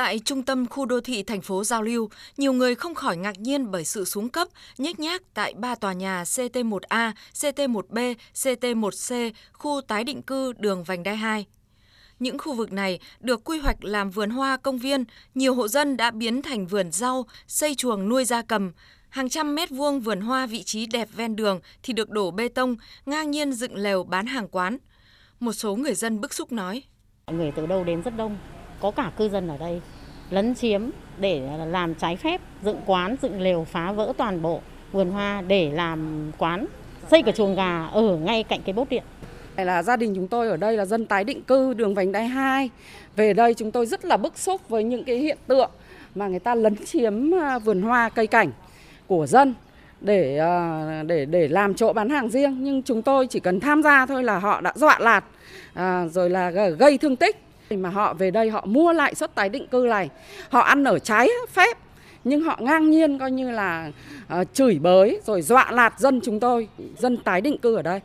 Tại trung tâm khu đô thị thành phố Giao lưu, nhiều người không khỏi ngạc nhiên bởi sự xuống cấp, nhếch nhác tại ba tòa nhà CT1A, CT1B, CT1C, khu tái định cư đường Vành Đai 2. Những khu vực này được quy hoạch làm vườn hoa công viên, nhiều hộ dân đã biến thành vườn rau, xây chuồng nuôi gia cầm. Hàng trăm mét vuông vườn hoa vị trí đẹp ven đường thì được đổ bê tông, ngang nhiên dựng lều bán hàng quán. Một số người dân bức xúc nói. Người từ đâu đến rất đông, có cả cư dân ở đây lấn chiếm để làm trái phép dựng quán dựng lều phá vỡ toàn bộ vườn hoa để làm quán xây cả chuồng gà ở ngay cạnh cái bốt điện. Là gia đình chúng tôi ở đây là dân tái định cư đường vành đai 2 về đây chúng tôi rất là bức xúc với những cái hiện tượng mà người ta lấn chiếm à, vườn hoa cây cảnh của dân để à, để để làm chỗ bán hàng riêng. Nhưng chúng tôi chỉ cần tham gia thôi là họ đã dọa lạt à, rồi là gây thương tích mà họ về đây họ mua lại suất tái định cư này, họ ăn ở trái phép nhưng họ ngang nhiên coi như là uh, chửi bới rồi dọa lạt dân chúng tôi, dân tái định cư ở đây.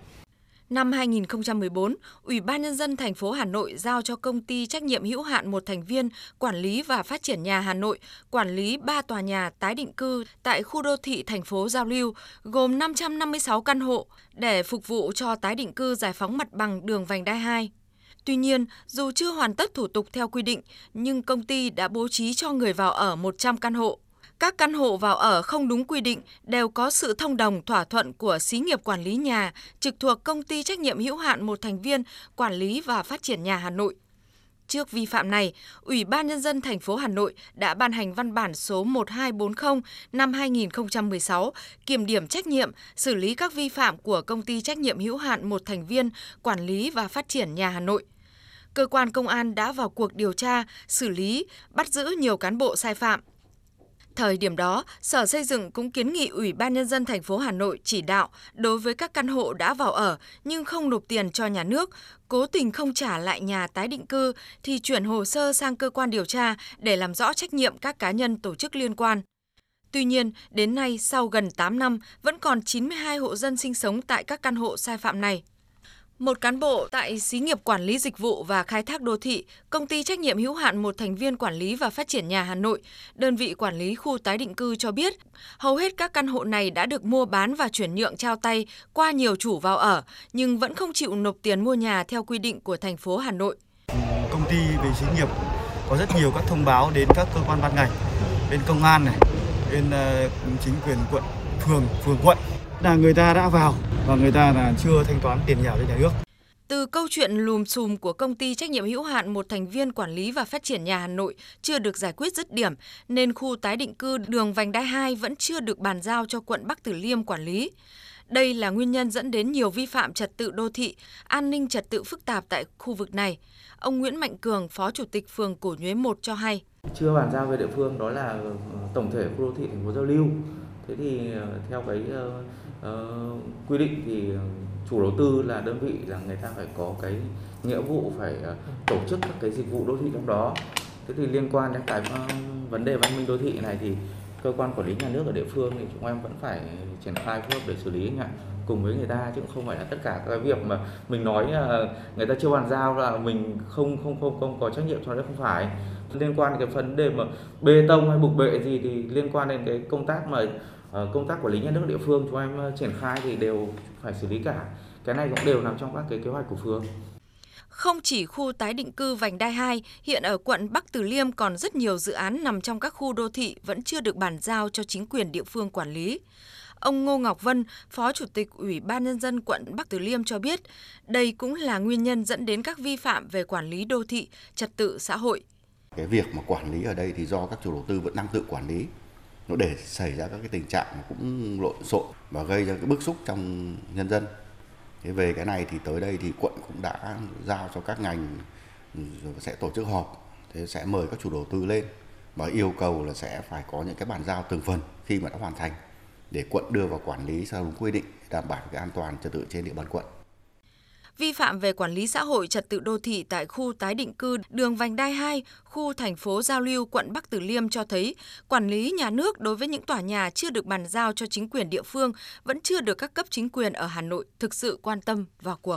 Năm 2014, Ủy ban nhân dân thành phố Hà Nội giao cho công ty trách nhiệm hữu hạn một thành viên quản lý và phát triển nhà Hà Nội quản lý 3 tòa nhà tái định cư tại khu đô thị thành phố Giao lưu gồm 556 căn hộ để phục vụ cho tái định cư giải phóng mặt bằng đường vành đai 2. Tuy nhiên, dù chưa hoàn tất thủ tục theo quy định, nhưng công ty đã bố trí cho người vào ở 100 căn hộ. Các căn hộ vào ở không đúng quy định đều có sự thông đồng thỏa thuận của xí nghiệp quản lý nhà trực thuộc công ty trách nhiệm hữu hạn một thành viên quản lý và phát triển nhà Hà Nội. Trước vi phạm này, Ủy ban nhân dân thành phố Hà Nội đã ban hành văn bản số 1240 năm 2016 kiểm điểm trách nhiệm, xử lý các vi phạm của công ty trách nhiệm hữu hạn một thành viên quản lý và phát triển nhà Hà Nội cơ quan công an đã vào cuộc điều tra, xử lý, bắt giữ nhiều cán bộ sai phạm. Thời điểm đó, Sở Xây dựng cũng kiến nghị Ủy ban nhân dân thành phố Hà Nội chỉ đạo đối với các căn hộ đã vào ở nhưng không nộp tiền cho nhà nước, cố tình không trả lại nhà tái định cư thì chuyển hồ sơ sang cơ quan điều tra để làm rõ trách nhiệm các cá nhân tổ chức liên quan. Tuy nhiên, đến nay sau gần 8 năm vẫn còn 92 hộ dân sinh sống tại các căn hộ sai phạm này. Một cán bộ tại xí nghiệp quản lý dịch vụ và khai thác đô thị, công ty trách nhiệm hữu hạn một thành viên quản lý và phát triển nhà Hà Nội, đơn vị quản lý khu tái định cư cho biết, hầu hết các căn hộ này đã được mua bán và chuyển nhượng trao tay qua nhiều chủ vào ở, nhưng vẫn không chịu nộp tiền mua nhà theo quy định của thành phố Hà Nội. Công ty về xí nghiệp có rất nhiều các thông báo đến các cơ quan ban ngành, bên công an này, bên ờ, chính quyền quận, phường, phường quận là người ta đã vào và người ta là chưa thanh toán tiền nhà cho nhà nước. Từ câu chuyện lùm xùm của công ty trách nhiệm hữu hạn một thành viên quản lý và phát triển nhà Hà Nội chưa được giải quyết dứt điểm, nên khu tái định cư đường Vành Đai 2 vẫn chưa được bàn giao cho quận Bắc Từ Liêm quản lý. Đây là nguyên nhân dẫn đến nhiều vi phạm trật tự đô thị, an ninh trật tự phức tạp tại khu vực này. Ông Nguyễn Mạnh Cường, Phó Chủ tịch phường Cổ Nhuế 1 cho hay. Chưa bàn giao về địa phương đó là tổng thể khu đô thị thành phố Giao lưu. Thế thì ờ, theo cái uh, quy định thì ờ, chủ đầu tư là đơn vị là người ta phải có cái nghĩa vụ phải uh, tổ chức các cái dịch vụ đô thị trong đó. Thế thì liên quan đến cái uh, vấn đề văn minh đô thị này thì cơ quan quản lý nhà nước ở địa phương thì chúng em vẫn phải triển khai phối hợp để xử lý anh ạ cùng với người ta chứ không phải là tất cả các việc mà mình nói là người ta chưa bàn giao là mình không không không không có trách nhiệm cho nó không phải. Liên quan đến cái vấn đề mà bê tông hay bục bệ gì thì liên quan đến cái công tác mà công tác quản lý nhà nước địa phương chúng em ờ, triển khai thì đều phải xử lý cả cái này cũng đều nằm trong các cái kế hoạch của phường không chỉ khu tái định cư Vành Đai 2, hiện ở quận Bắc Từ Liêm còn rất nhiều dự án nằm trong các khu đô thị vẫn chưa được bàn giao cho chính quyền địa phương quản lý. Ông Ngô Ngọc Vân, Phó Chủ tịch Ủy ban Nhân dân quận Bắc Từ Liêm cho biết, đây cũng là nguyên nhân dẫn đến các vi phạm về quản lý đô thị, trật tự xã hội. Cái việc mà quản lý ở đây thì do các chủ đầu tư vẫn đang tự quản lý, nó để xảy ra các cái tình trạng cũng lộn xộn và gây ra cái bức xúc trong nhân dân. Thế về cái này thì tới đây thì quận cũng đã giao cho các ngành sẽ tổ chức họp, thế sẽ mời các chủ đầu tư lên và yêu cầu là sẽ phải có những cái bàn giao từng phần khi mà đã hoàn thành để quận đưa vào quản lý theo đúng quy định, đảm bảo cái an toàn trật tự trên địa bàn quận vi phạm về quản lý xã hội trật tự đô thị tại khu tái định cư đường Vành Đai 2, khu thành phố Giao lưu, quận Bắc Từ Liêm cho thấy quản lý nhà nước đối với những tòa nhà chưa được bàn giao cho chính quyền địa phương vẫn chưa được các cấp chính quyền ở Hà Nội thực sự quan tâm vào cuộc.